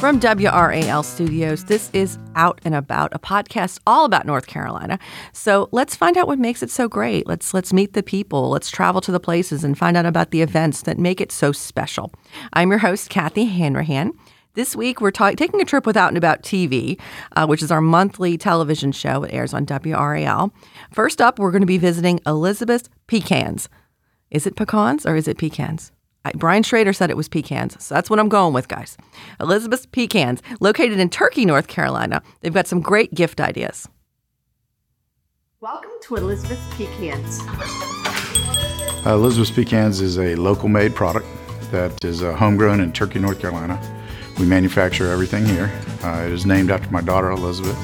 From WRAL Studios, this is Out and About, a podcast all about North Carolina. So let's find out what makes it so great. Let's let's meet the people. Let's travel to the places and find out about the events that make it so special. I'm your host, Kathy Hanrahan. This week, we're ta- taking a trip with Out and About TV, uh, which is our monthly television show. It airs on WRAL. First up, we're going to be visiting Elizabeth Pecans. Is it pecans or is it pecans? I, Brian Schrader said it was pecans, so that's what I'm going with, guys. Elizabeth's Pecans, located in Turkey, North Carolina. They've got some great gift ideas. Welcome to Elizabeth's Pecans. Uh, Elizabeth's Pecans is a local made product that is uh, homegrown in Turkey, North Carolina. We manufacture everything here. Uh, it is named after my daughter, Elizabeth.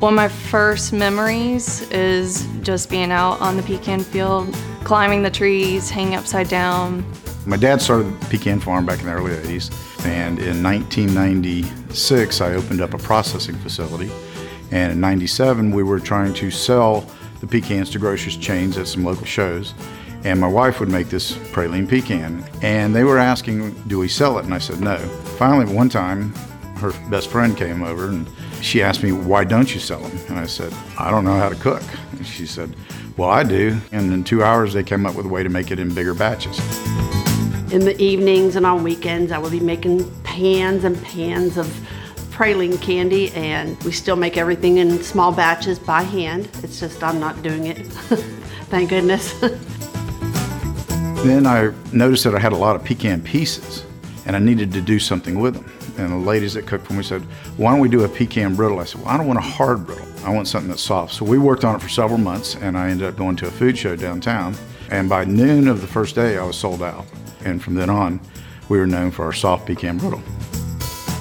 One of my first memories is just being out on the pecan field, climbing the trees, hanging upside down. My dad started the pecan farm back in the early 80s, and in 1996, I opened up a processing facility. And in 97, we were trying to sell the pecans to grocers chains at some local shows. And my wife would make this praline pecan. And they were asking, Do we sell it? And I said, No. Finally, one time, her best friend came over and she asked me, Why don't you sell them? And I said, I don't know how to cook. And she said, Well, I do. And in two hours, they came up with a way to make it in bigger batches. In the evenings and on weekends, I would be making pans and pans of praline candy, and we still make everything in small batches by hand. It's just I'm not doing it. Thank goodness. Then I noticed that I had a lot of pecan pieces and I needed to do something with them. And the ladies that cooked for me said, Why don't we do a pecan brittle? I said, Well, I don't want a hard brittle. I want something that's soft. So we worked on it for several months and I ended up going to a food show downtown. And by noon of the first day, I was sold out. And from then on, we were known for our soft pecan brittle.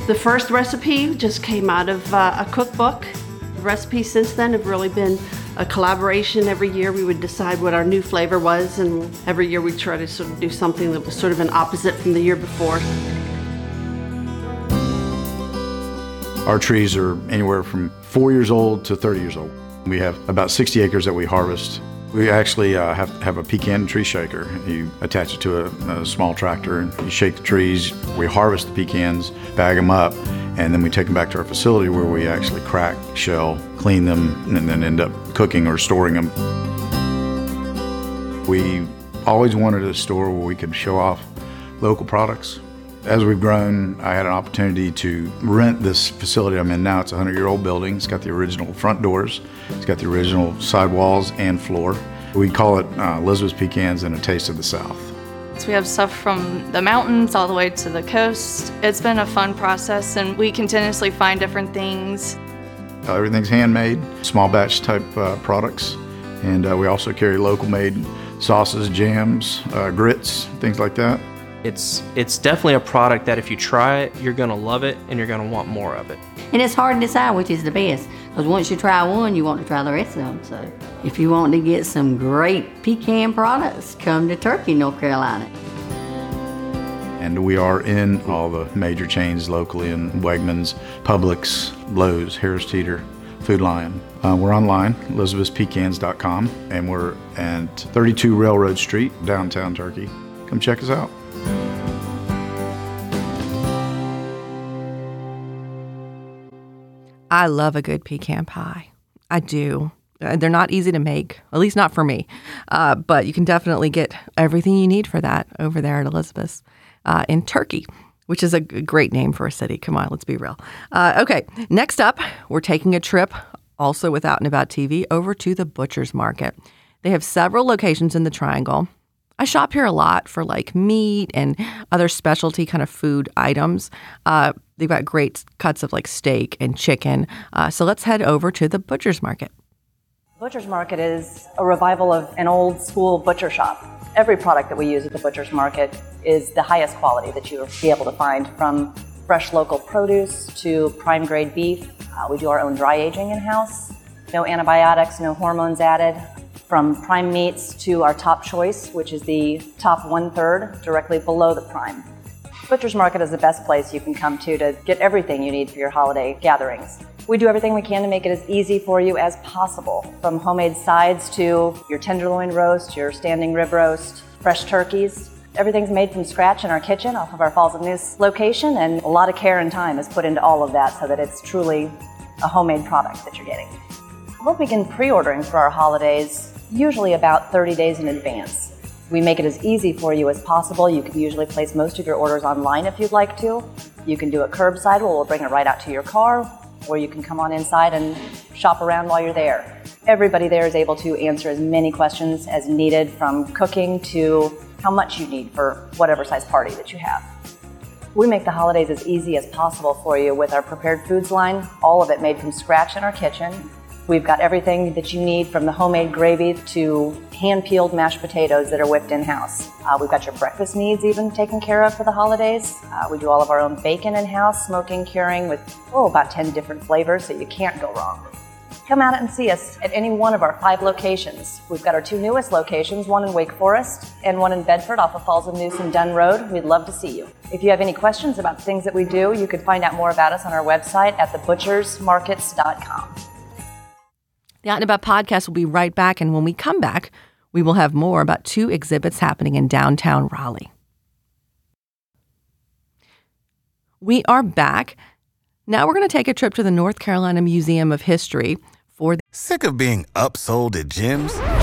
the first recipe just came out of uh, a cookbook. The recipes since then have really been a collaboration. Every year we would decide what our new flavor was, and every year we'd try to sort of do something that was sort of an opposite from the year before. Our trees are anywhere from four years old to 30 years old. We have about 60 acres that we harvest. We actually uh, have, have a pecan tree shaker. You attach it to a, a small tractor and you shake the trees. We harvest the pecans, bag them up, and then we take them back to our facility where we actually crack, shell, clean them, and then end up cooking or storing them. We always wanted a store where we could show off local products. As we've grown, I had an opportunity to rent this facility I'm in now. It's a 100 year old building. It's got the original front doors, it's got the original side walls and floor. We call it uh, Elizabeth's Pecans and a Taste of the South. So we have stuff from the mountains all the way to the coast. It's been a fun process, and we continuously find different things. Uh, everything's handmade, small batch type uh, products, and uh, we also carry local made sauces, jams, uh, grits, things like that. It's it's definitely a product that if you try it, you're gonna love it and you're gonna want more of it. And it's hard to decide which is the best because once you try one, you want to try the rest of them. So if you want to get some great pecan products, come to Turkey, North Carolina. And we are in all the major chains locally in Wegmans, Publix, Lowe's, Harris Teeter, Food Lion. Uh, we're online, elizabethspecans.com, and we're at 32 Railroad Street, downtown Turkey. Come check us out. I love a good pecan pie. I do. Uh, They're not easy to make, at least not for me. Uh, but you can definitely get everything you need for that over there at Elizabeth's uh, in Turkey, which is a great name for a city. Come on, let's be real. Uh, okay, next up, we're taking a trip, also with Out and About TV, over to the Butcher's Market. They have several locations in the Triangle. I shop here a lot for like meat and other specialty kind of food items. Uh, they've got great cuts of like steak and chicken. Uh, so let's head over to the butcher's market. Butcher's Market is a revival of an old school butcher shop. Every product that we use at the Butcher's Market is the highest quality that you'll be able to find from fresh local produce to prime grade beef. Uh, we do our own dry aging in house. No antibiotics, no hormones added. From prime meats to our top choice, which is the top one third directly below the prime. Butcher's Market is the best place you can come to to get everything you need for your holiday gatherings. We do everything we can to make it as easy for you as possible, from homemade sides to your tenderloin roast, your standing rib roast, fresh turkeys. Everything's made from scratch in our kitchen off of our Falls of Neuse location, and a lot of care and time is put into all of that so that it's truly a homemade product that you're getting. We'll begin pre ordering for our holidays usually about 30 days in advance. We make it as easy for you as possible. You can usually place most of your orders online if you'd like to. You can do it curbside, where we'll bring it right out to your car, or you can come on inside and shop around while you're there. Everybody there is able to answer as many questions as needed from cooking to how much you need for whatever size party that you have. We make the holidays as easy as possible for you with our prepared foods line, all of it made from scratch in our kitchen. We've got everything that you need from the homemade gravy to hand peeled mashed potatoes that are whipped in house. Uh, we've got your breakfast needs even taken care of for the holidays. Uh, we do all of our own bacon in house, smoking, curing with, oh, about 10 different flavors, so you can't go wrong. Come out and see us at any one of our five locations. We've got our two newest locations, one in Wake Forest and one in Bedford off of Falls of and Dunn Road. We'd love to see you. If you have any questions about the things that we do, you can find out more about us on our website at thebutchersmarkets.com. The Out and About podcast will be right back. And when we come back, we will have more about two exhibits happening in downtown Raleigh. We are back. Now we're going to take a trip to the North Carolina Museum of History for. the- Sick of being upsold at gyms?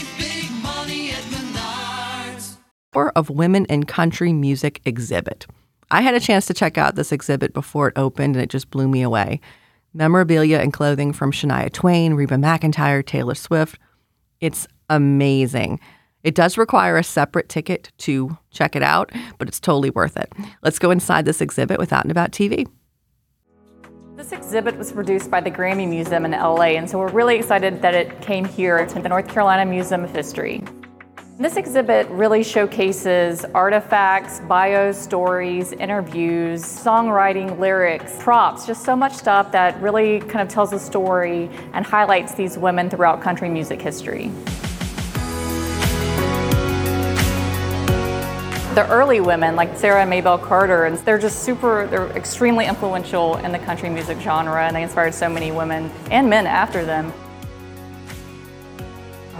of Women in Country Music exhibit. I had a chance to check out this exhibit before it opened and it just blew me away. Memorabilia and clothing from Shania Twain, Reba McEntire, Taylor Swift. It's amazing. It does require a separate ticket to check it out, but it's totally worth it. Let's go inside this exhibit with Out and About TV. This exhibit was produced by the Grammy Museum in LA, and so we're really excited that it came here to the North Carolina Museum of History. This exhibit really showcases artifacts, bio stories, interviews, songwriting, lyrics, props, just so much stuff that really kind of tells a story and highlights these women throughout country music history. The early women, like Sara Maybelle Carter, and they're just super, they're extremely influential in the country music genre, and they inspired so many women and men after them.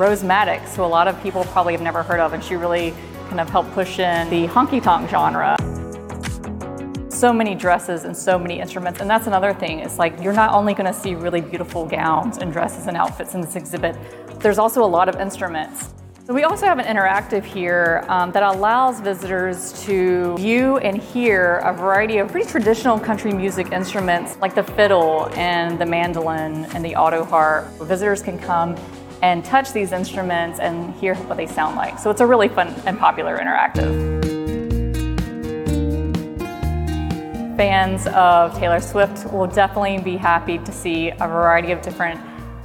Rose Maddox, who a lot of people probably have never heard of, and she really kind of helped push in the honky tonk genre. So many dresses and so many instruments, and that's another thing. It's like you're not only going to see really beautiful gowns and dresses and outfits in this exhibit, there's also a lot of instruments. So we also have an interactive here um, that allows visitors to view and hear a variety of pretty traditional country music instruments like the fiddle and the mandolin and the auto harp. Visitors can come and touch these instruments and hear what they sound like. So it's a really fun and popular interactive. Fans of Taylor Swift will definitely be happy to see a variety of different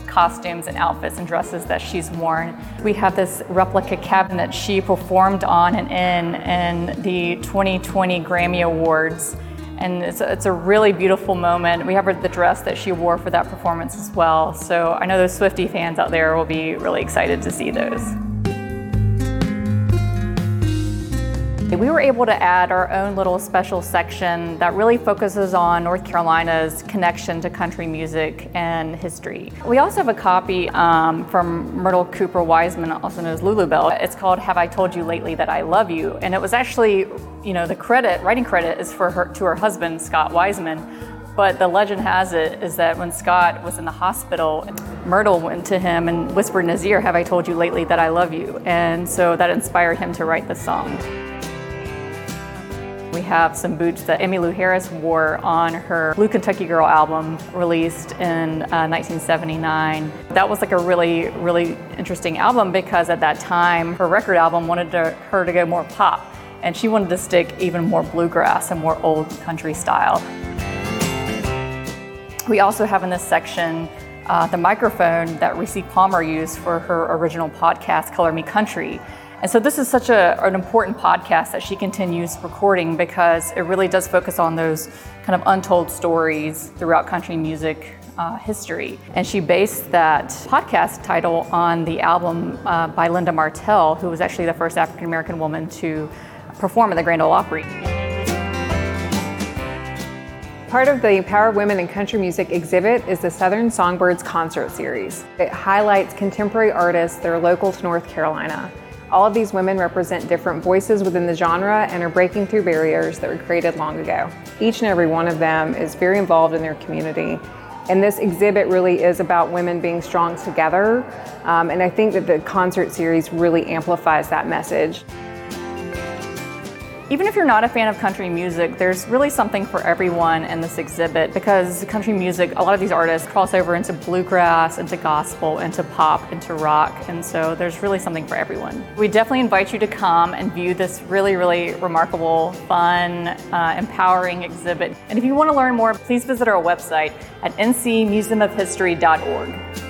costumes and outfits and dresses that she's worn. We have this replica cabinet she performed on and in in the 2020 Grammy Awards. And it's a, it's a really beautiful moment. We have the dress that she wore for that performance as well. So I know those Swiftie fans out there will be really excited to see those. We were able to add our own little special section that really focuses on North Carolina's connection to country music and history. We also have a copy um, from Myrtle Cooper Wiseman, also known as Lulu Belle. It's called Have I Told You Lately That I Love You? And it was actually, you know, the credit, writing credit is for her to her husband, Scott Wiseman. But the legend has it is that when Scott was in the hospital, Myrtle went to him and whispered in his ear, Have I told you lately that I love you? And so that inspired him to write the song. Have some boots that Emmylou Harris wore on her Blue Kentucky Girl album released in uh, 1979. That was like a really, really interesting album because at that time her record album wanted to, her to go more pop and she wanted to stick even more bluegrass and more old country style. We also have in this section uh, the microphone that Rissi Palmer used for her original podcast, Color Me Country. And so this is such a, an important podcast that she continues recording because it really does focus on those kind of untold stories throughout country music uh, history. And she based that podcast title on the album uh, by Linda Martell, who was actually the first African American woman to perform at the Grand Ole Opry. Part of the Power Women in Country Music exhibit is the Southern Songbirds Concert Series. It highlights contemporary artists that are local to North Carolina. All of these women represent different voices within the genre and are breaking through barriers that were created long ago. Each and every one of them is very involved in their community. And this exhibit really is about women being strong together. Um, and I think that the concert series really amplifies that message. Even if you're not a fan of country music, there's really something for everyone in this exhibit because country music, a lot of these artists cross over into bluegrass, into gospel, into pop, into rock, and so there's really something for everyone. We definitely invite you to come and view this really, really remarkable, fun, uh, empowering exhibit. And if you want to learn more, please visit our website at ncmuseumofhistory.org.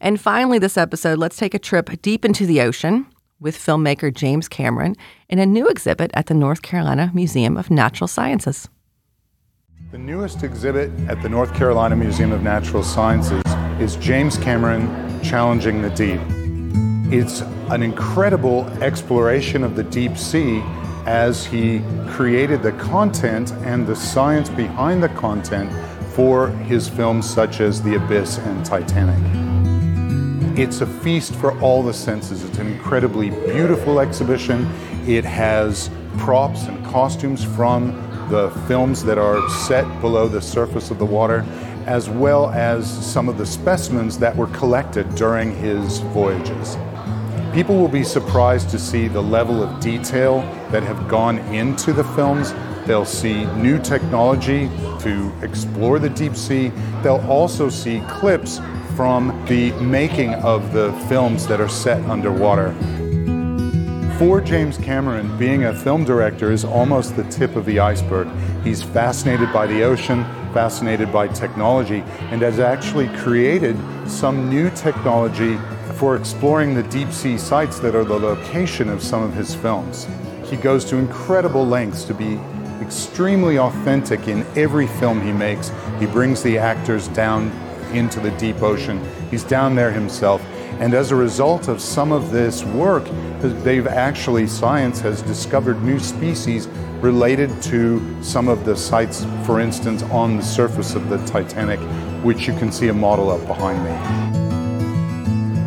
And finally, this episode, let's take a trip deep into the ocean with filmmaker James Cameron in a new exhibit at the North Carolina Museum of Natural Sciences. The newest exhibit at the North Carolina Museum of Natural Sciences is James Cameron Challenging the Deep. It's an incredible exploration of the deep sea as he created the content and the science behind the content for his films such as The Abyss and Titanic. It's a feast for all the senses. It's an incredibly beautiful exhibition. It has props and costumes from the films that are set below the surface of the water, as well as some of the specimens that were collected during his voyages. People will be surprised to see the level of detail that have gone into the films. They'll see new technology to explore the deep sea. They'll also see clips from the making of the films that are set underwater. For James Cameron, being a film director is almost the tip of the iceberg. He's fascinated by the ocean, fascinated by technology, and has actually created some new technology for exploring the deep sea sites that are the location of some of his films. He goes to incredible lengths to be extremely authentic in every film he makes. He brings the actors down into the deep ocean. He's down there himself. And as a result of some of this work, they've actually, science has discovered new species related to some of the sites, for instance, on the surface of the Titanic, which you can see a model of behind me.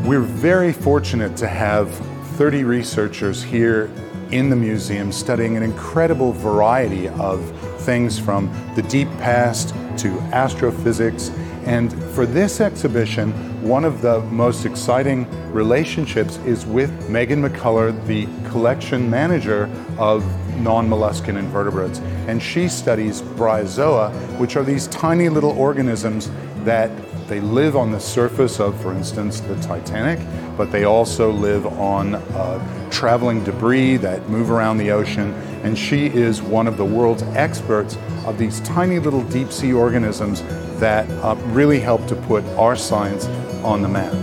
We're very fortunate to have 30 researchers here in the museum studying an incredible variety of things from the deep past to astrophysics and for this exhibition, one of the most exciting relationships is with Megan McCuller, the collection manager of non-molluscan invertebrates. And she studies bryozoa, which are these tiny little organisms that they live on the surface of, for instance, the Titanic, but they also live on uh, traveling debris that move around the ocean. And she is one of the world's experts of these tiny little deep sea organisms that uh, really help to put our science on the map.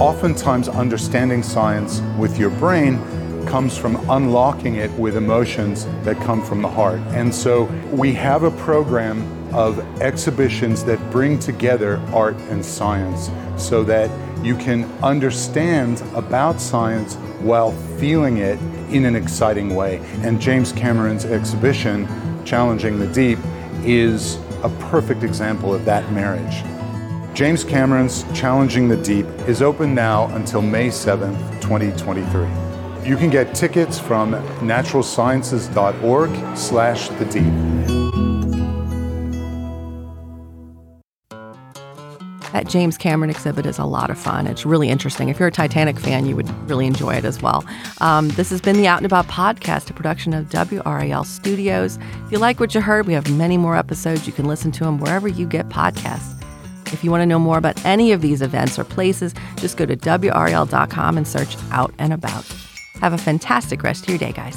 Oftentimes, understanding science with your brain comes from unlocking it with emotions that come from the heart. And so we have a program of exhibitions that bring together art and science so that you can understand about science while feeling it in an exciting way. And James Cameron's exhibition, Challenging the Deep, is a perfect example of that marriage. James Cameron's Challenging the Deep is open now until May 7th, 2023. You can get tickets from naturalsciences.org slash the deep. That James Cameron exhibit is a lot of fun. It's really interesting. If you're a Titanic fan, you would really enjoy it as well. Um, this has been the Out and About podcast, a production of WRAL Studios. If you like what you heard, we have many more episodes. You can listen to them wherever you get podcasts. If you want to know more about any of these events or places, just go to WRAL.com and search Out and About. Have a fantastic rest of your day, guys.